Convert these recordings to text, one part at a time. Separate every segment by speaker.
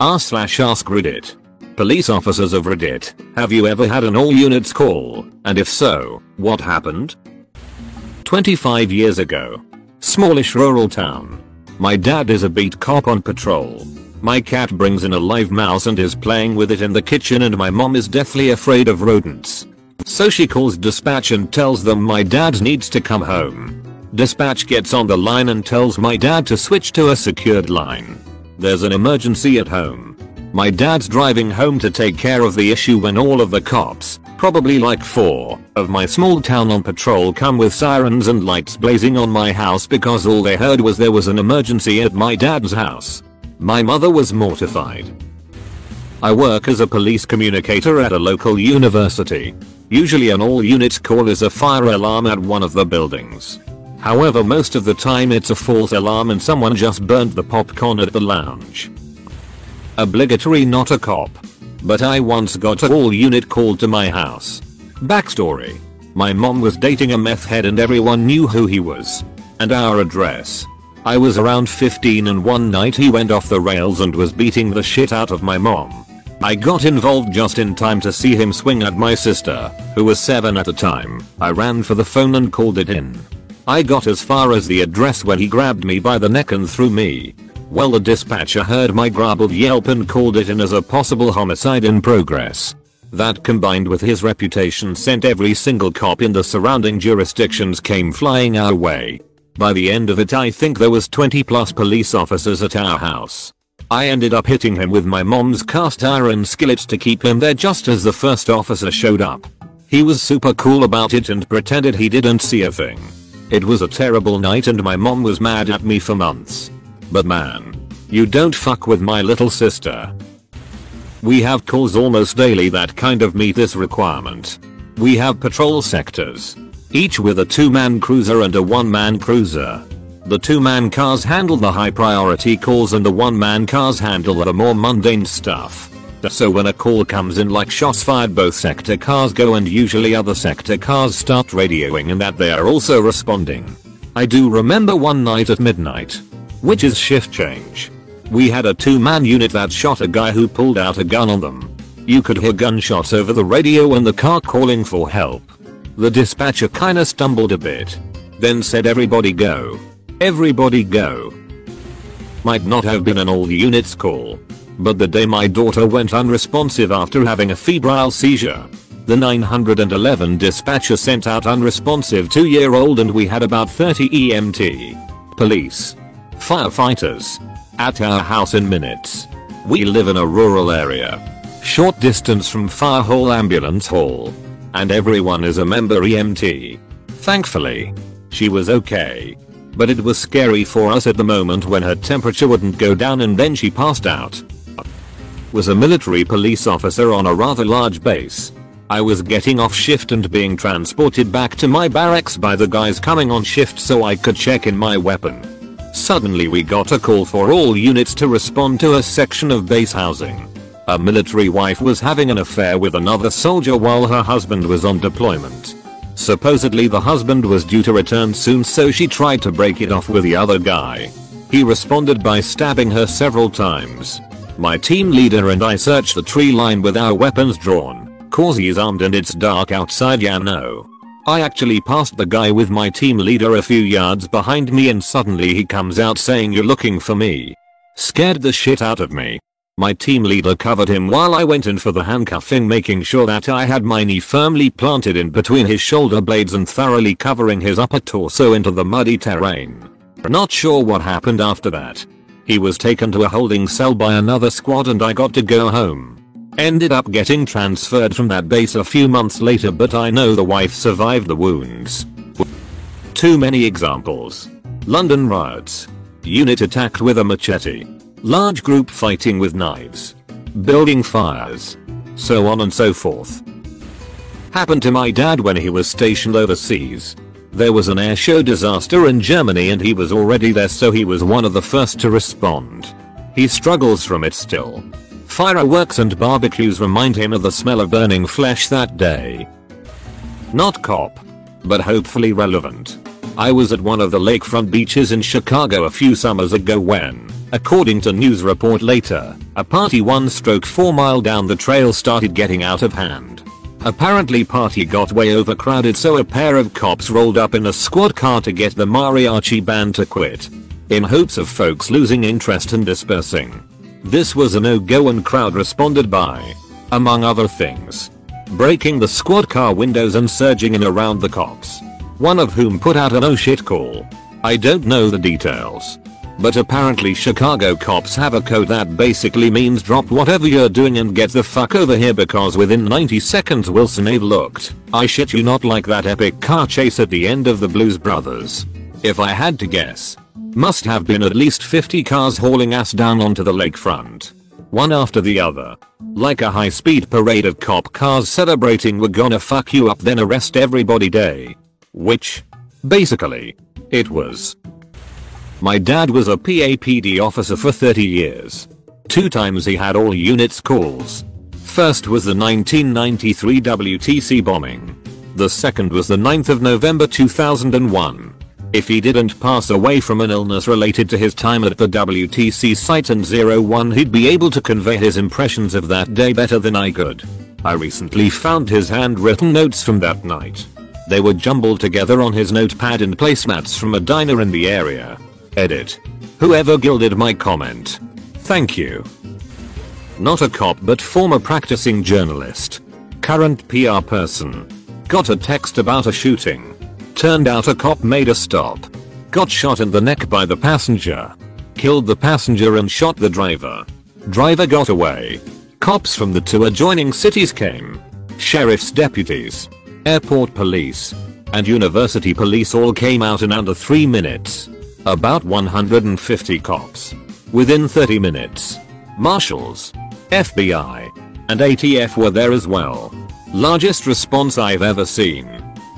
Speaker 1: R slash ask Reddit. Police officers of Reddit, have you ever had an all units call, and if so, what happened? 25 years ago. Smallish rural town. My dad is a beat cop on patrol. My cat brings in a live mouse and is playing with it in the kitchen and my mom is deathly afraid of rodents. So she calls dispatch and tells them my dad needs to come home. Dispatch gets on the line and tells my dad to switch to a secured line. There's an emergency at home. My dad's driving home to take care of the issue when all of the cops, probably like 4, of my small town on patrol come with sirens and lights blazing on my house because all they heard was there was an emergency at my dad's house. My mother was mortified. I work as a police communicator at a local university. Usually an all units call is a fire alarm at one of the buildings. However most of the time it's a false alarm and someone just burnt the popcorn at the lounge. Obligatory not a cop. But I once got a all unit called to my house. Backstory. My mom was dating a meth head and everyone knew who he was. And our address. I was around 15 and one night he went off the rails and was beating the shit out of my mom. I got involved just in time to see him swing at my sister, who was 7 at the time. I ran for the phone and called it in. I got as far as the address when he grabbed me by the neck and threw me. Well the dispatcher heard my garbled yelp and called it in as a possible homicide in progress. That combined with his reputation sent every single cop in the surrounding jurisdictions came flying our way. By the end of it I think there was 20 plus police officers at our house. I ended up hitting him with my mom's cast iron skillet to keep him there just as the first officer showed up. He was super cool about it and pretended he didn't see a thing. It was a terrible night and my mom was mad at me for months. But man. You don't fuck with my little sister. We have calls almost daily that kind of meet this requirement. We have patrol sectors. Each with a two man cruiser and a one man cruiser. The two man cars handle the high priority calls and the one man cars handle the more mundane stuff. So when a call comes in like shots fired both sector cars go and usually other sector cars start radioing and that they are also responding. I do remember one night at midnight. Which is shift change. We had a two man unit that shot a guy who pulled out a gun on them. You could hear gunshots over the radio and the car calling for help. The dispatcher kinda stumbled a bit. Then said everybody go. Everybody go. Might not have been an all units call. But the day my daughter went unresponsive after having a febrile seizure. The 911 dispatcher sent out unresponsive 2 year old and we had about 30 EMT. Police. Firefighters. At our house in minutes. We live in a rural area. Short distance from fire hall ambulance hall. And everyone is a member EMT. Thankfully. She was okay. But it was scary for us at the moment when her temperature wouldn't go down and then she passed out was a military police officer on a rather large base. I was getting off shift and being transported back to my barracks by the guys coming on shift so I could check in my weapon. Suddenly we got a call for all units to respond to a section of base housing. A military wife was having an affair with another soldier while her husband was on deployment. Supposedly the husband was due to return soon so she tried to break it off with the other guy. He responded by stabbing her several times. My team leader and I search the tree line with our weapons drawn, cause he's armed and it's dark outside yeah no. I actually passed the guy with my team leader a few yards behind me and suddenly he comes out saying you're looking for me. Scared the shit out of me. My team leader covered him while I went in for the handcuffing making sure that I had my knee firmly planted in between his shoulder blades and thoroughly covering his upper torso into the muddy terrain. Not sure what happened after that. He was taken to a holding cell by another squad and I got to go home. Ended up getting transferred from that base a few months later but I know the wife survived the wounds. Too many examples. London riots. Unit attacked with a machete. Large group fighting with knives. building fires, so on and so forth. Happened to my dad when he was stationed overseas. There was an airshow disaster in Germany and he was already there so he was one of the first to respond. He struggles from it still. Fireworks and barbecues remind him of the smell of burning flesh that day. Not cop, but hopefully relevant. I was at one of the lakefront beaches in Chicago a few summers ago when, according to news report later, a party one stroke 4 mile down the trail started getting out of hand. Apparently party got way overcrowded so a pair of cops rolled up in a squad car to get the mariachi band to quit. In hopes of folks losing interest and dispersing. This was a no-go and crowd responded by, among other things, breaking the squad car windows and surging in around the cops one of whom put out an oh shit call. I don't know the details. But apparently Chicago cops have a code that basically means drop whatever you're doing and get the fuck over here because within 90 seconds Wilson Ave looked, I shit you not like that epic car chase at the end of the Blues Brothers. If I had to guess. Must have been at least 50 cars hauling ass down onto the lakefront. One after the other. Like a high speed parade of cop cars celebrating we're gonna fuck you up then arrest everybody day. Which, basically, it was. My dad was a PAPD officer for 30 years. Two times he had all units calls. First was the 1993 WTC bombing. The second was the 9th of November 2001. If he didn't pass away from an illness related to his time at the WTC site and 01 he'd be able to convey his impressions of that day better than I could. I recently found his handwritten notes from that night. They were jumbled together on his notepad and placemats from a diner in the area. Edit. Whoever gilded my comment. Thank you. Not a cop but former practicing journalist. Current PR person. Got a text about a shooting. Turned out a cop made a stop. Got shot in the neck by the passenger. Killed the passenger and shot the driver. Driver got away. Cops from the two adjoining cities came. Sheriff's deputies airport police, and university police all came out in under 3 minutes. About 150 cops. Within 30 minutes. Marshals, FBI, and ATF were there as well. Largest response I've ever seen.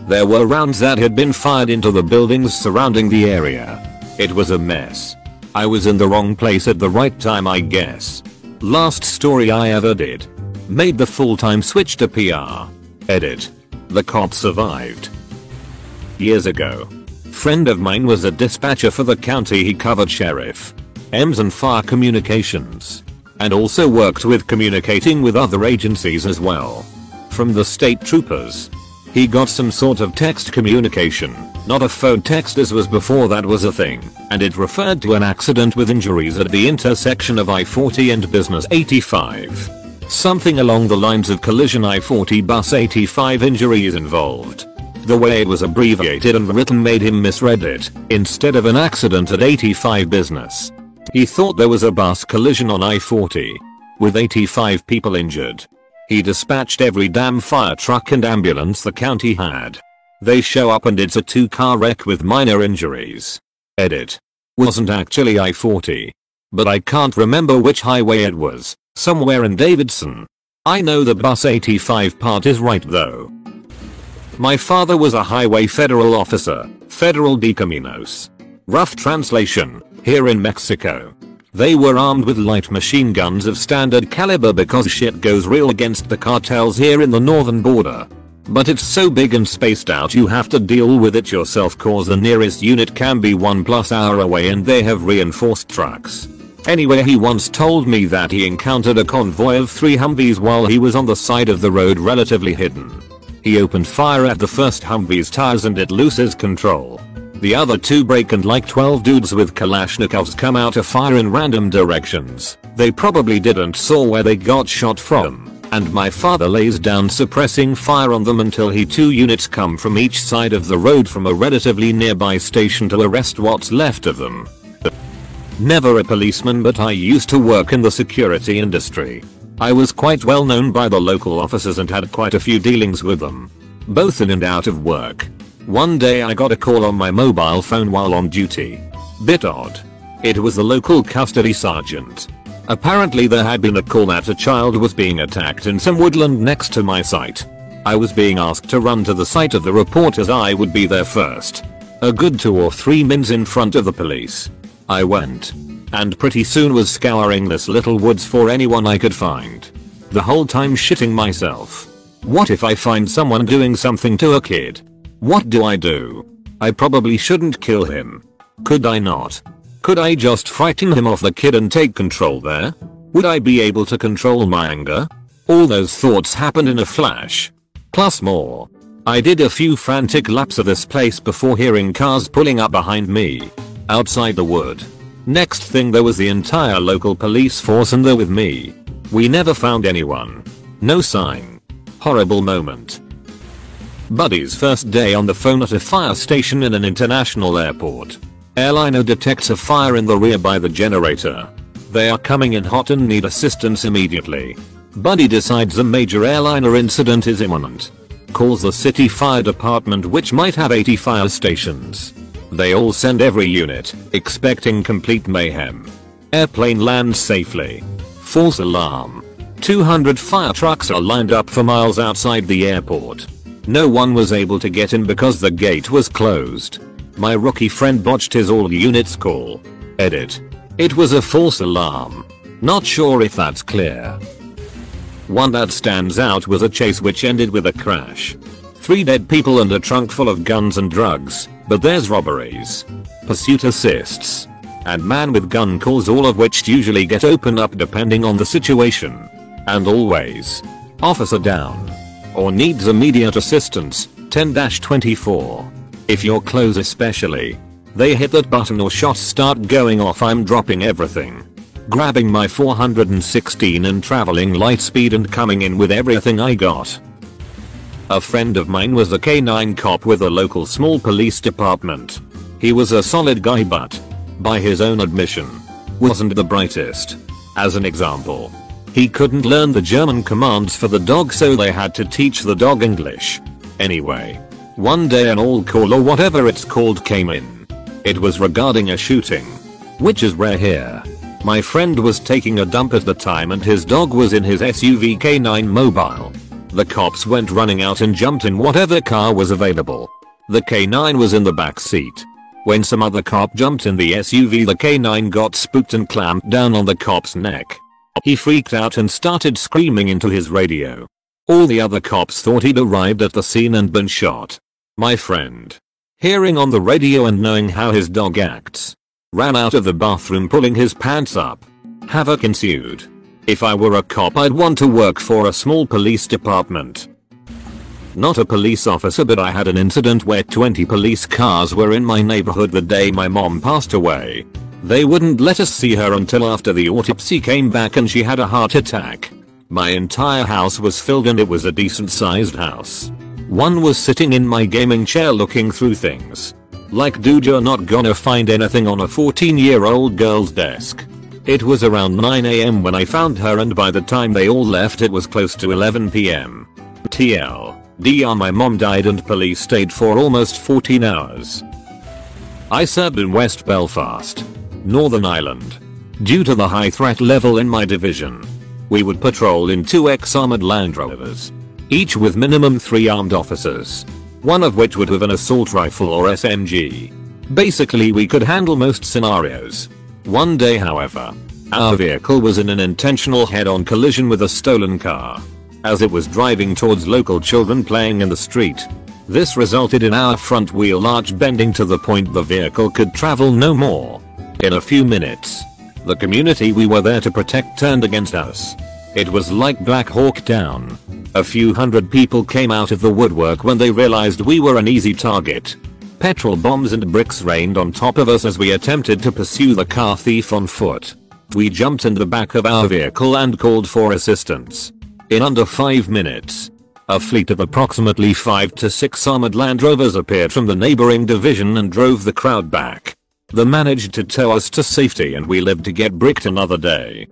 Speaker 1: There were rounds that had been fired into the buildings surrounding the area. It was a mess. I was in the wrong place at the right time I guess. Last story I ever did. Made the full-time switch to PR. Edit. The cop survived. Years ago. Friend of mine was a dispatcher for the county he covered sheriff. EMS and fire communications. And also worked with communicating with other agencies as well. From the state troopers. He got some sort of text communication, not a phone text as was before that was a thing, and it referred to an accident with injuries at the intersection of I-40 and Business 85. Something along the lines of collision I-40 bus 85 injuries involved. The way it was abbreviated and written made him misread it, instead of an accident at 85 business. He thought there was a bus collision on I-40. With 85 people injured. He dispatched every damn fire truck and ambulance the county had. They show up and it's a two car wreck with minor injuries. Edit. Wasn't actually I-40. But I can't remember which highway it was. Somewhere in Davidson. I know the bus 85 part is right though. My father was a highway federal officer, Federal de Caminos. Rough translation, here in Mexico. They were armed with light machine guns of standard caliber because shit goes real against the cartels here in the northern border. But it's so big and spaced out you have to deal with it yourself cause the nearest unit can be one plus hour away and they have reinforced trucks. Anyway he once told me that he encountered a convoy of three Humvees while he was on the side of the road relatively hidden. He opened fire at the first Humvee's tires and it loses control. The other two break and like 12 dudes with Kalashnikovs come out to fire in random directions. They probably didn't saw where they got shot from. And my father lays down suppressing fire on them until he two units come from each side of the road from a relatively nearby station to arrest what's left of them. Never a policeman but I used to work in the security industry. I was quite well known by the local officers and had quite a few dealings with them. Both in and out of work. One day I got a call on my mobile phone while on duty. Bit odd. It was the local custody sergeant. Apparently there had been a call that a child was being attacked in some woodland next to my site. I was being asked to run to the site of the report as I would be there first. A good two or three mins in front of the police. I went. And pretty soon was scouring this little woods for anyone I could find. The whole time shitting myself. What if I find someone doing something to a kid? What do I do? I probably shouldn't kill him. Could I not? Could I just frighten him off the kid and take control there? Would I be able to control my anger? All those thoughts happened in a flash. Plus more. I did a few frantic laps of this place before hearing cars pulling up behind me. Outside the wood. Next thing there was the entire local police force and there with me. We never found anyone. No sign. Horrible moment. Buddy's first day on the phone at a fire station in an international airport. Airliner detects a fire in the rear by the generator. They are coming in hot and need assistance immediately. Buddy decides a major airliner incident is imminent. Calls the city fire department which might have 80 fire stations. They all send every unit, expecting complete mayhem. Airplane lands safely. False alarm. 200 fire trucks are lined up for miles outside the airport. No one was able to get in because the gate was closed. My rookie friend botched his all units call. Edit. It was a false alarm. Not sure if that's clear. One that stands out was a chase which ended with a crash. Three dead people and a trunk full of guns and drugs, but there's robberies. Pursuit assists. And man with gun calls all of which usually get open up depending on the situation. And always. Officer down or needs immediate assistance, 10-24. If you're close especially. They hit that button or shots start going off I'm dropping everything. Grabbing my 416 and traveling light speed and coming in with everything I got. A friend of mine was a K9 cop with a local small police department. He was a solid guy but, by his own admission, wasn't the brightest. As an example, he couldn't learn the German commands for the dog so they had to teach the dog English. Anyway. One day an all call or whatever it's called came in. It was regarding a shooting. Which is rare here. My friend was taking a dump at the time and his dog was in his SUV K9 mobile. The cops went running out and jumped in whatever car was available. The K9 was in the back seat. When some other cop jumped in the SUV the K9 got spooked and clamped down on the cop's neck. He freaked out and started screaming into his radio. All the other cops thought he'd arrived at the scene and been shot. My friend, hearing on the radio and knowing how his dog acts, ran out of the bathroom pulling his pants up. Havoc ensued. If I were a cop I'd want to work for a small police department. Not a police officer but I had an incident where 20 police cars were in my neighborhood the day my mom passed away. They wouldn't let us see her until after the autopsy came back and she had a heart attack. My entire house was filled and it was a decent sized house. One was sitting in my gaming chair looking through things. Like dude you're not gonna find anything on a 14 year old girl's desk. It was around 9am when I found her and by the time they all left it was close to 11pm. TL. DR my mom died and police stayed for almost 14 hours. I served in West Belfast. Northern Ireland. Due to the high threat level in my division, we would patrol in two ex-armored Land Rovers, each with minimum 3 armed officers, one of which would have an assault rifle or SMG. Basically we could handle most scenarios. One day however, our ah. vehicle was in an intentional head-on collision with a stolen car. As it was driving towards local children playing in the street. This resulted in our front wheel arch bending to the point the vehicle could travel no more. In a few minutes, the community we were there to protect turned against us. It was like Black Hawk Down. A few hundred people came out of the woodwork when they realized we were an easy target. Petrol bombs and bricks rained on top of us as we attempted to pursue the car thief on foot. We jumped in the back of our vehicle and called for assistance. In under 5 minutes, a fleet of approximately 5 to 6 armored Land Rovers appeared from the neighboring division and drove the crowd back. They managed to tow us to safety and we lived to get bricked another day.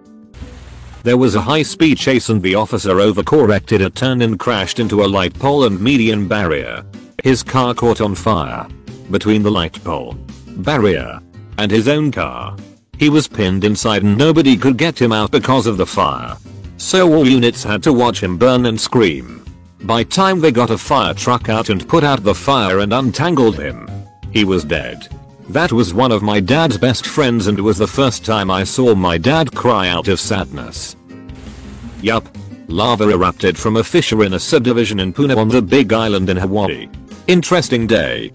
Speaker 1: There was a high speed chase and the officer overcorrected a turn and crashed into a light pole and median barrier. His car caught on fire. Between the light pole, barrier, and his own car. He was pinned inside and nobody could get him out because of the fire. So all units had to watch him burn and scream. By time they got a fire truck out and put out the fire and untangled him. He was dead. That was one of my dad's best friends and was the first time I saw my dad cry out of sadness. Yup. Lava erupted from a fissure in a subdivision in Puna on the big island in Hawaii. Interesting day.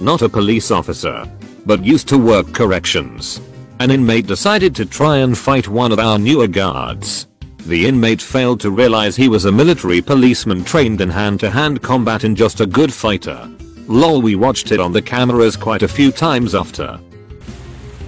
Speaker 1: Not a police officer. But used to work corrections. An inmate decided to try and fight one of our newer guards. The inmate failed to realize he was a military policeman trained in hand-to-hand combat and just a good fighter. Lol we watched it on the cameras quite a few times after.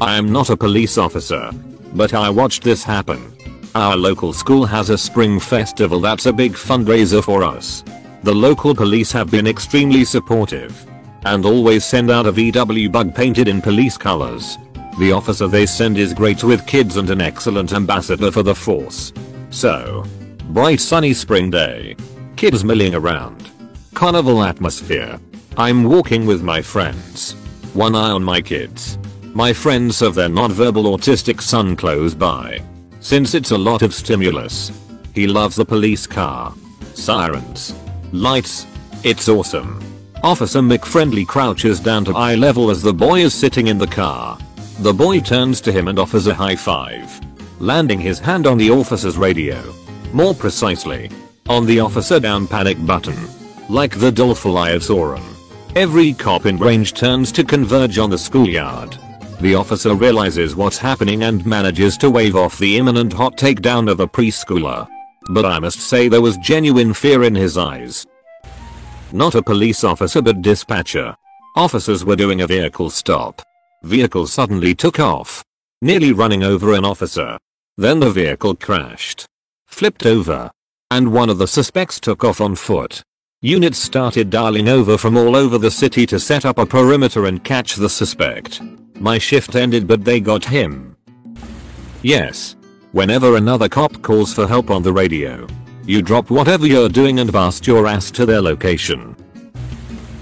Speaker 1: I am not a police officer. But I watched this happen. Our local school has a spring festival that's a big fundraiser for us. The local police have been extremely supportive. And always send out a VW bug painted in police colors. The officer they send is great with kids and an excellent ambassador for the force. So. Bright sunny spring day. Kids milling around. Carnival atmosphere. I'm walking with my friends. One eye on my kids. My friends have their non-verbal autistic son close by. Since it's a lot of stimulus. He loves the police car. Sirens. Lights. It's awesome. Officer McFriendly crouches down to eye level as the boy is sitting in the car. The boy turns to him and offers a high five. Landing his hand on the officer's radio. More precisely. On the officer down panic button. Like the doleful eye of Sauron. Every cop in range turns to converge on the schoolyard. The officer realizes what's happening and manages to wave off the imminent hot takedown of a preschooler. But I must say there was genuine fear in his eyes. Not a police officer but dispatcher. Officers were doing a vehicle stop. Vehicle suddenly took off. Nearly running over an officer. Then the vehicle crashed. Flipped over. And one of the suspects took off on foot. Units started dialing over from all over the city to set up a perimeter and catch the suspect. My shift ended but they got him. Yes. Whenever another cop calls for help on the radio, you drop whatever you're doing and blast your ass to their location.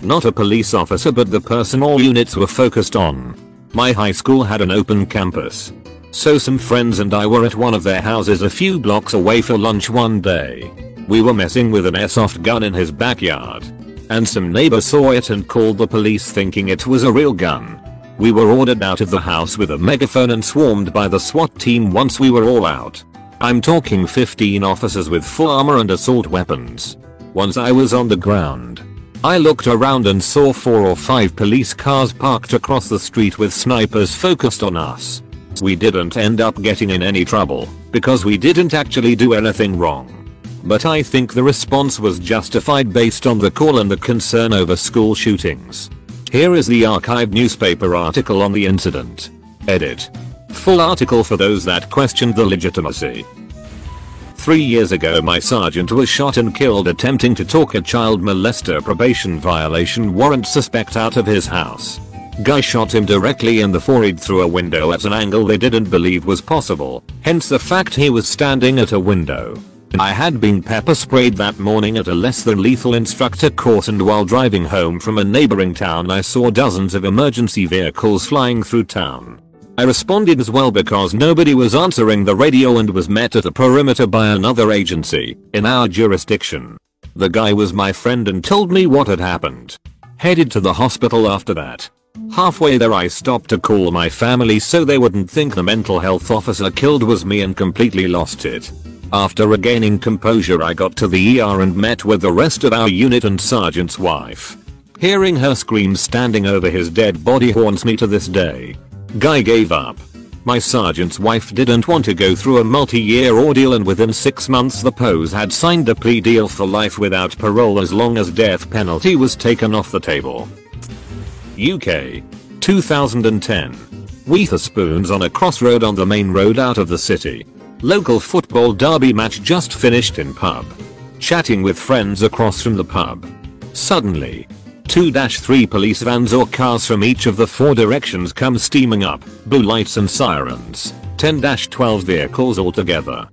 Speaker 1: Not a police officer but the person all units were focused on. My high school had an open campus. So some friends and I were at one of their houses a few blocks away for lunch one day. We were messing with an airsoft gun in his backyard. And some neighbor saw it and called the police thinking it was a real gun. We were ordered out of the house with a megaphone and swarmed by the SWAT team once we were all out. I'm talking 15 officers with full armor and assault weapons. Once I was on the ground. I looked around and saw 4 or 5 police cars parked across the street with snipers focused on us. We didn't end up getting in any trouble, because we didn't actually do anything wrong but I think the response was justified based on the call and the concern over school shootings. Here is the archived newspaper article on the incident. Edit. Full article for those that questioned the legitimacy. Three years ago my sergeant was shot and killed attempting to talk a child molester probation violation warrant suspect out of his house. Guy shot him directly in the forehead through a window at an angle they didn't believe was possible, hence the fact he was standing at a window. I had been pepper sprayed that morning at a less than lethal instructor course and while driving home from a neighboring town I saw dozens of emergency vehicles flying through town. I responded as well because nobody was answering the radio and was met at the perimeter by another agency in our jurisdiction. The guy was my friend and told me what had happened. Headed to the hospital after that. Halfway there I stopped to call my family so they wouldn't think the mental health officer killed was me and completely lost it. After regaining composure I got to the ER and met with the rest of our unit and sergeant's wife. Hearing her scream standing over his dead body haunts me to this day. Guy gave up. My sergeant's wife didn't want to go through a multi-year ordeal and within 6 months the pose had signed a plea deal for life without parole as long as death penalty was taken off the table. UK. 2010. Wetherspoons on a crossroad on the main road out of the city. Local football derby match just finished in pub. Chatting with friends across from the pub. Suddenly, 2-3 police vans or cars from each of the four directions come steaming up, blue lights and sirens. 10-12 vehicles altogether.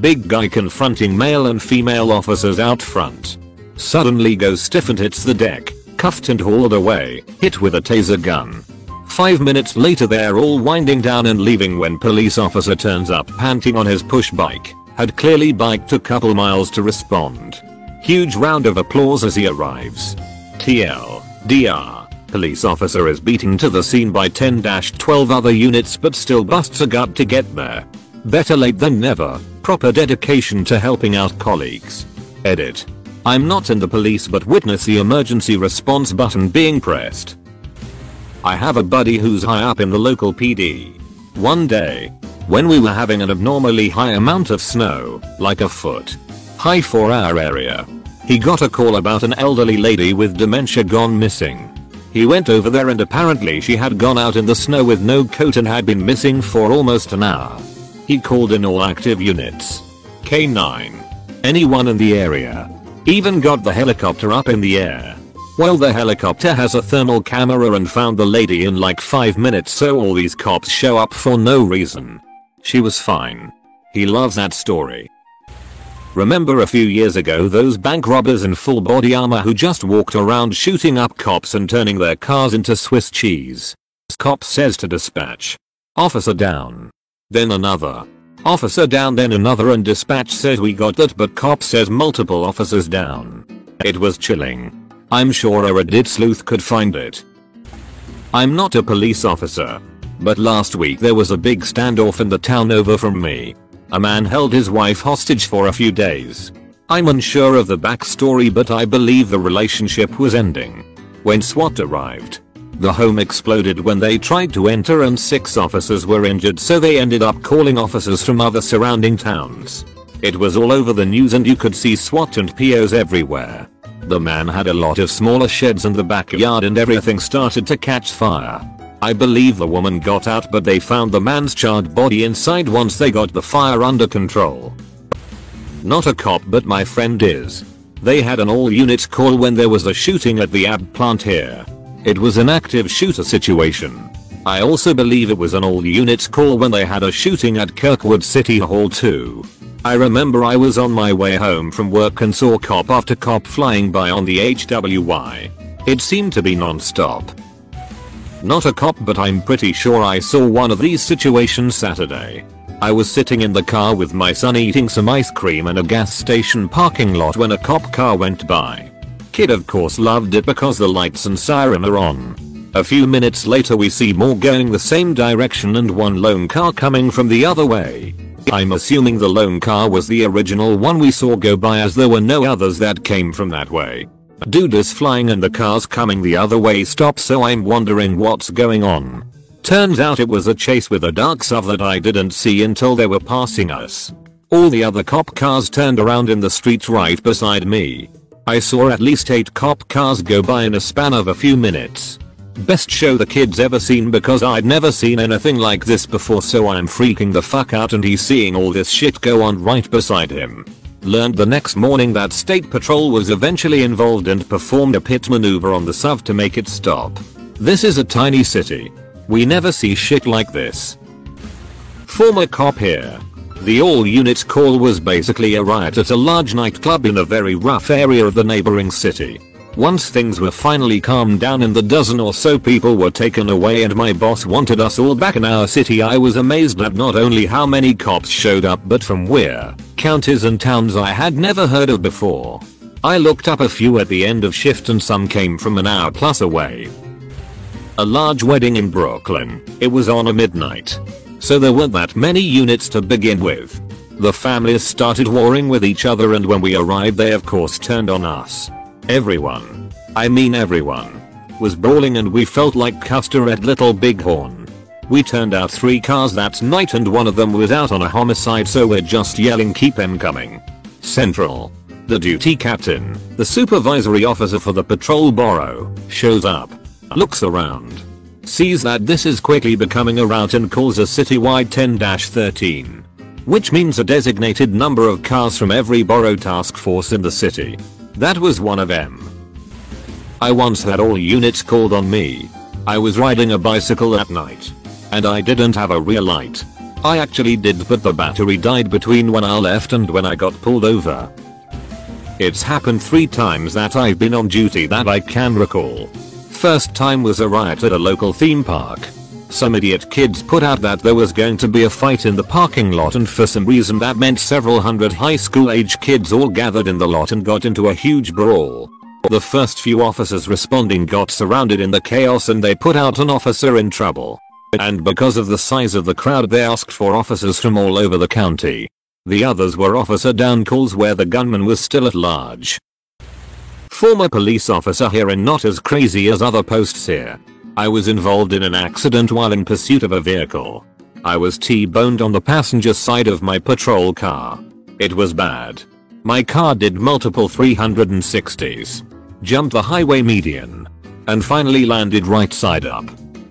Speaker 1: Big guy confronting male and female officers out front. Suddenly goes stiff and hits the deck, cuffed and hauled away, hit with a taser gun. Five minutes later they're all winding down and leaving when police officer turns up panting on his push bike. Had clearly biked a couple miles to respond. Huge round of applause as he arrives. TL. DR. Police officer is beaten to the scene by 10-12 other units but still busts a gut to get there. Better late than never. Proper dedication to helping out colleagues. Edit. I'm not in the police but witness the emergency response button being pressed. I have a buddy who's high up in the local PD. One day, when we were having an abnormally high amount of snow, like a foot high for our area, he got a call about an elderly lady with dementia gone missing. He went over there and apparently she had gone out in the snow with no coat and had been missing for almost an hour. He called in all active units. K9. Anyone in the area. Even got the helicopter up in the air. Well the helicopter has a thermal camera and found the lady in like 5 minutes so all these cops show up for no reason. She was fine. He loves that story. Remember a few years ago those bank robbers in full body armor who just walked around shooting up cops and turning their cars into Swiss cheese? Cop says to dispatch. Officer down. Then another. Officer down then another and dispatch says we got that but cop says multiple officers down. It was chilling. I'm sure a Reddit sleuth could find it. I'm not a police officer. But last week there was a big standoff in the town over from me. A man held his wife hostage for a few days. I'm unsure of the backstory but I believe the relationship was ending. When SWAT arrived, the home exploded when they tried to enter and six officers were injured so they ended up calling officers from other surrounding towns. It was all over the news and you could see SWAT and POs everywhere. The man had a lot of smaller sheds in the backyard and everything started to catch fire. I believe the woman got out but they found the man's charred body inside once they got the fire under control. Not a cop but my friend is. They had an all units call when there was a shooting at the AB plant here. It was an active shooter situation. I also believe it was an all units call when they had a shooting at Kirkwood City Hall too. I remember I was on my way home from work and saw cop after cop flying by on the HWY. It seemed to be non-stop. Not a cop but I'm pretty sure I saw one of these situations Saturday. I was sitting in the car with my son eating some ice cream in a gas station parking lot when a cop car went by. Kid of course loved it because the lights and siren are on. A few minutes later we see more going the same direction and one lone car coming from the other way. I'm assuming the lone car was the original one we saw go by as there were no others that came from that way. Dude is flying and the cars coming the other way stop so I'm wondering what's going on. Turns out it was a chase with a dark SUV that I didn't see until they were passing us. All the other cop cars turned around in the street right beside me. I saw at least 8 cop cars go by in a span of a few minutes. Best show the kids ever seen because I'd never seen anything like this before so I'm freaking the fuck out and he's seeing all this shit go on right beside him. Learned the next morning that state patrol was eventually involved and performed a pit maneuver on the SUV to make it stop. This is a tiny city. We never see shit like this. Former cop here. The all units call was basically a riot at a large nightclub in a very rough area of the neighboring city. Once things were finally calmed down and the dozen or so people were taken away and my boss wanted us all back in our city I was amazed at not only how many cops showed up but from where, counties and towns I had never heard of before. I looked up a few at the end of shift and some came from an hour plus away. A large wedding in Brooklyn, it was on a midnight. So there weren't that many units to begin with. The families started warring with each other and when we arrived they of course turned on us. Everyone, I mean everyone, was brawling and we felt like Custer at Little Bighorn. We turned out 3 cars that night and one of them was out on a homicide so we're just yelling keep them coming. Central. The duty captain, the supervisory officer for the patrol bureau, shows up, looks around, sees that this is quickly becoming a rout and calls a citywide 10-13. Which means a designated number of cars from every borough task force in the city. That was one of them. I once had all units called on me. I was riding a bicycle at night. And I didn't have a rear light. I actually did but the battery died between when I left and when I got pulled over. It's happened 3 times that I've been on duty that I can recall. First time was a riot at a local theme park. Some idiot kids put out that there was going to be a fight in the parking lot and for some reason that meant several hundred high school age kids all gathered in the lot and got into a huge brawl. The first few officers responding got surrounded in the chaos and they put out an officer in trouble. And because of the size of the crowd they asked for officers from all over the county. The others were officer down calls where the gunman was still at large. Former police officer here and not as crazy as other posts here. I was involved in an accident while in pursuit of a vehicle. I was T-boned on the passenger side of my patrol car. It was bad. My car did multiple 360s. Jumped the highway median. And finally landed right side up.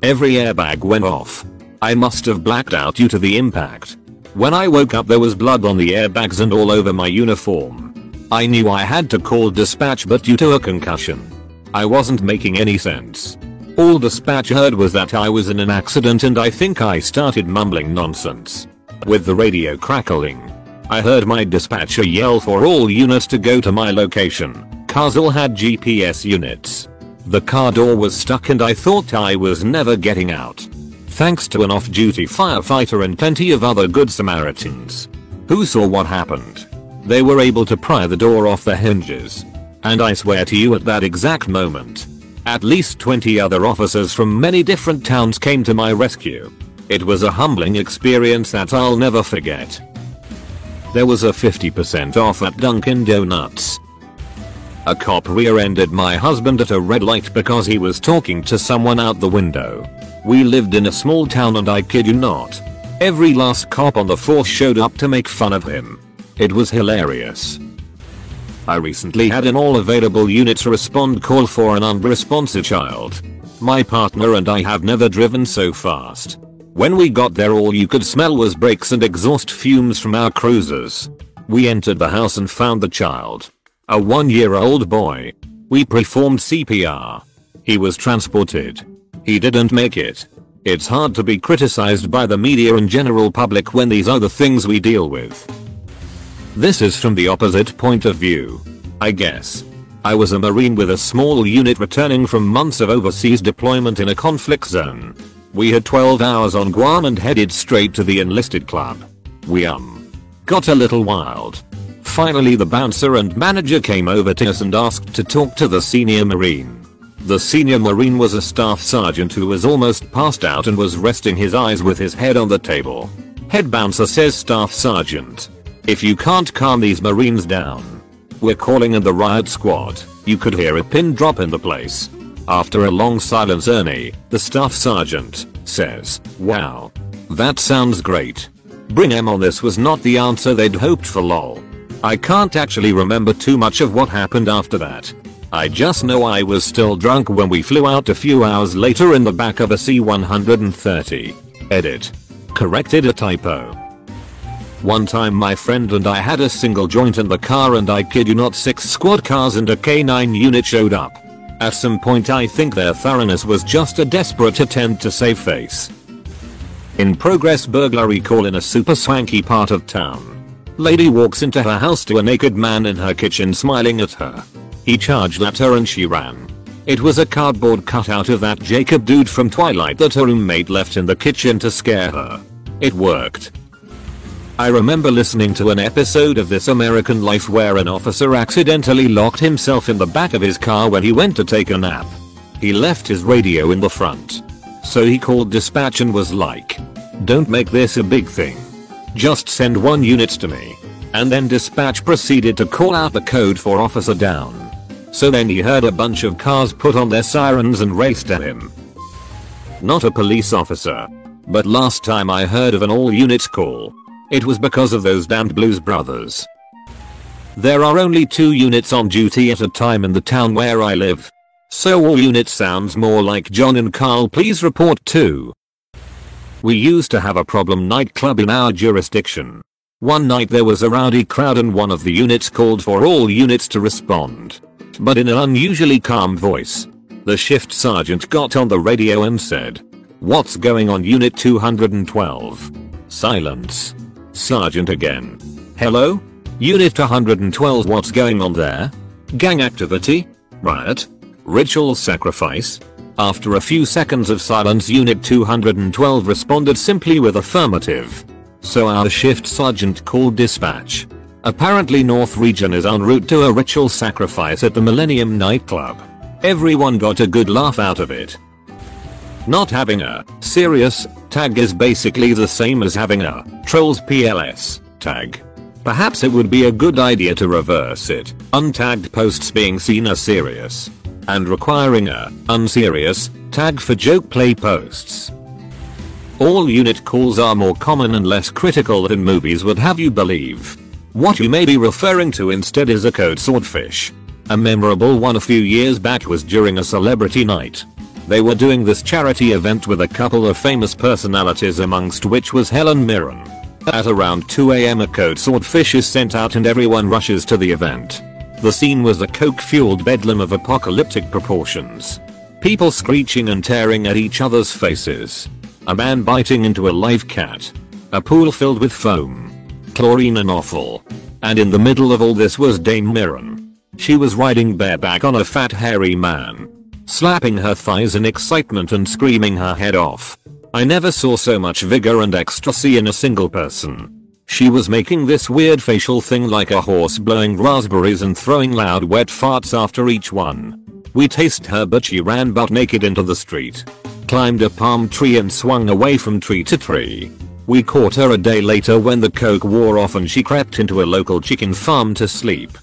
Speaker 1: Every airbag went off. I must have blacked out due to the impact. When I woke up there was blood on the airbags and all over my uniform. I knew I had to call dispatch but due to a concussion. I wasn't making any sense. All dispatch heard was that I was in an accident and I think I started mumbling nonsense. With the radio crackling. I heard my dispatcher yell for all units to go to my location. Cars all had GPS units. The car door was stuck and I thought I was never getting out. Thanks to an off-duty firefighter and plenty of other good Samaritans. Who saw what happened. They were able to pry the door off the hinges. And I swear to you at that exact moment, at least 20 other officers from many different towns came to my rescue. It was a humbling experience that I'll never forget. There was a 50% off at Dunkin' Donuts. A cop rear-ended my husband at a red light because he was talking to someone out the window. We lived in a small town and I kid you not. Every last cop on the force showed up to make fun of him. It was hilarious. I recently had an all available units respond call for an unresponsive child. My partner and I have never driven so fast. When we got there all you could smell was brakes and exhaust fumes from our cruisers. We entered the house and found the child. A one year old boy. We performed CPR. He was transported. He didn't make it. It's hard to be criticized by the media and general public when these are the things we deal with. This is from the opposite point of view. I guess. I was a marine with a small unit returning from months of overseas deployment in a conflict zone. We had 12 hours on Guam and headed straight to the enlisted club. We um. Got a little wild. Finally the bouncer and manager came over to us and asked to talk to the senior marine. The senior marine was a staff sergeant who was almost passed out and was resting his eyes with his head on the table. Head bouncer says staff sergeant. If you can't calm these marines down, we're calling in the riot squad. You could hear a pin drop in the place. After a long silence Ernie, the staff sergeant, says, wow. That sounds great. Bring em on this was not the answer they'd hoped for lol. I can't actually remember too much of what happened after that. I just know I was still drunk when we flew out a few hours later in the back of a C-130. Edit. Corrected a typo. One time my friend and I had a single joint in the car and I kid you not 6 squad cars and a K9 unit showed up. At some point I think their thoroughness was just a desperate attempt to save face. In progress burglary call in a super swanky part of town. Lady walks into her house to a naked man in her kitchen smiling at her. He charged at her and she ran. It was a cardboard cutout of that Jacob dude from Twilight that her roommate left in the kitchen to scare her. It worked. I remember listening to an episode of This American Life where an officer accidentally locked himself in the back of his car when he went to take a nap. He left his radio in the front. So he called dispatch and was like, don't make this a big thing. Just send one unit to me. And then dispatch proceeded to call out the code for officer down. So then he heard a bunch of cars put on their sirens and raced at him. Not a police officer. But last time I heard of an all units call, it was because of those damned Blues Brothers. There are only two units on duty at a time in the town where I live. So all units sounds more like John and Carl please report too. We used to have a problem nightclub in our jurisdiction. One night there was a rowdy crowd and one of the units called for all units to respond. But in an unusually calm voice. The shift sergeant got on the radio and said, What's going on unit 212? Silence. Sergeant again. Hello? Unit 112 what's going on there? Gang activity? Riot? Ritual sacrifice? After a few seconds of silence Unit 212 responded simply with affirmative. So our shift sergeant called dispatch. Apparently North Region is en route to a ritual sacrifice at the Millennium nightclub. Everyone got a good laugh out of it. Not having a serious tag is basically the same as having a trolls PLS tag. Perhaps it would be a good idea to reverse it, untagged posts being seen as serious and requiring a unserious tag for joke play posts. All unit calls are more common and less critical than movies would have you believe. What you may be referring to instead is a code swordfish. A memorable one a few years back was during a celebrity night. They were doing this charity event with a couple of famous personalities amongst which was Helen Mirren. At around 2am a code swordfish is sent out and everyone rushes to the event. The scene was a coke-fueled bedlam of apocalyptic proportions. People screeching and tearing at each other's faces. A man biting into a live cat. A pool filled with foam. Chlorine and offal. And in the middle of all this was Dame Mirren. She was riding bareback on a fat hairy man. Slapping her thighs in excitement and screaming her head off. I never saw so much vigor and ecstasy in a single person. She was making this weird facial thing like a horse blowing raspberries and throwing loud wet farts after each one. We tasted her but she ran butt naked into the street. Climbed a palm tree and swung away from tree to tree. We caught her a day later when the coke wore off and she crept into a local chicken farm to sleep.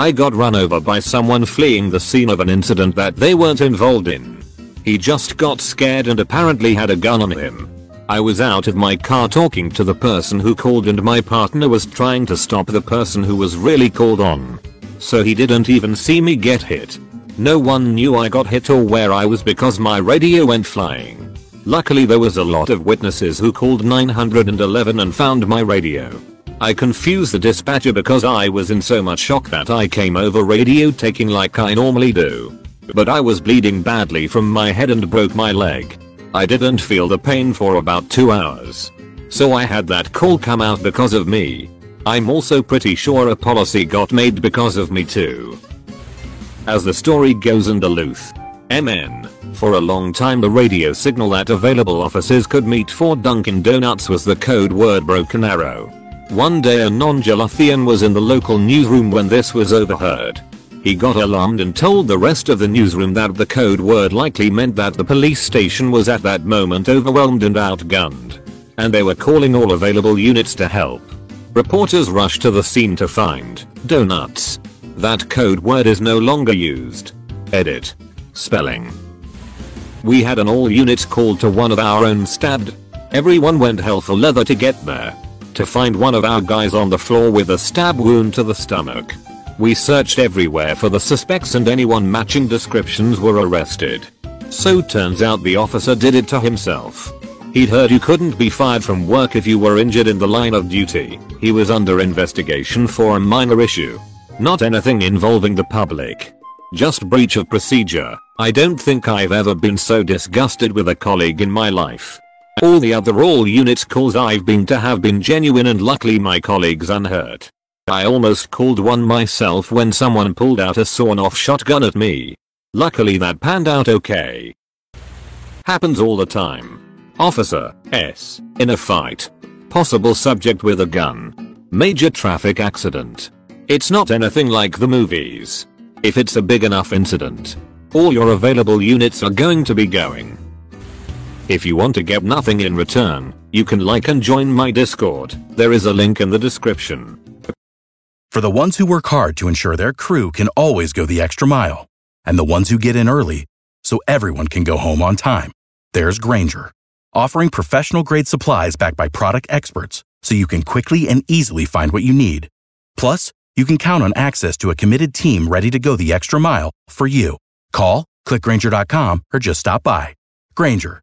Speaker 1: I got run over by someone fleeing the scene of an incident that they weren't involved in. He just got scared and apparently had a gun on him. I was out of my car talking to the person who called and my partner was trying to stop the person who was really called on. So he didn't even see me get hit. No one knew I got hit or where I was because my radio went flying. Luckily there was a lot of witnesses who called 911 and found my radio. I confused the dispatcher because I was in so much shock that I came over radio taking like I normally do. But I was bleeding badly from my head and broke my leg. I didn't feel the pain for about 2 hours. So I had that call come out because of me. I'm also pretty sure a policy got made because of me too. As the story goes in Duluth, MN, for a long time the radio signal that available offices could meet for Dunkin' Donuts was the code word Broken Arrow. One day a non-Duluthian was in the local newsroom when this was overheard. He got alarmed and told the rest of the newsroom that the code word likely meant that the police station was at that moment overwhelmed and outgunned. And they were calling all available units to help. Reporters rushed to the scene to find donuts. That code word is no longer used. Edit. Spelling. We had an all units call to one of our own stabbed. Everyone went hell for leather to get there. To find one of our guys on the floor with a stab wound to the stomach. We searched everywhere for the suspects and anyone matching descriptions were arrested. So turns out the officer did it to himself. He'd heard you couldn't be fired from work if you were injured in the line of duty. He was under investigation for a minor issue. Not anything involving the public. Just breach of procedure. I don't think I've ever been so disgusted with a colleague in my life. All the other all units calls I've been to have been genuine and luckily my colleagues unhurt. I almost called one myself when someone pulled out a sawn-off shotgun at me. Luckily that panned out okay. Happens all the time. Officer S. In a fight. Possible subject with a gun. Major traffic accident. It's not anything like the movies. If it's a big enough incident, all your available units are going to be going. If you want to get nothing in return, you can like and join my discord, there is a link in the description.
Speaker 2: For the ones who work hard to ensure their crew can always go the extra mile, and the ones who get in early so everyone can go home on time, there's Grainger, offering professional grade supplies backed by product experts so you can quickly and easily find what you need. Plus, you can count on access to a committed team ready to go the extra mile for you. Call, clickgrainger.com, or just stop by. Grainger,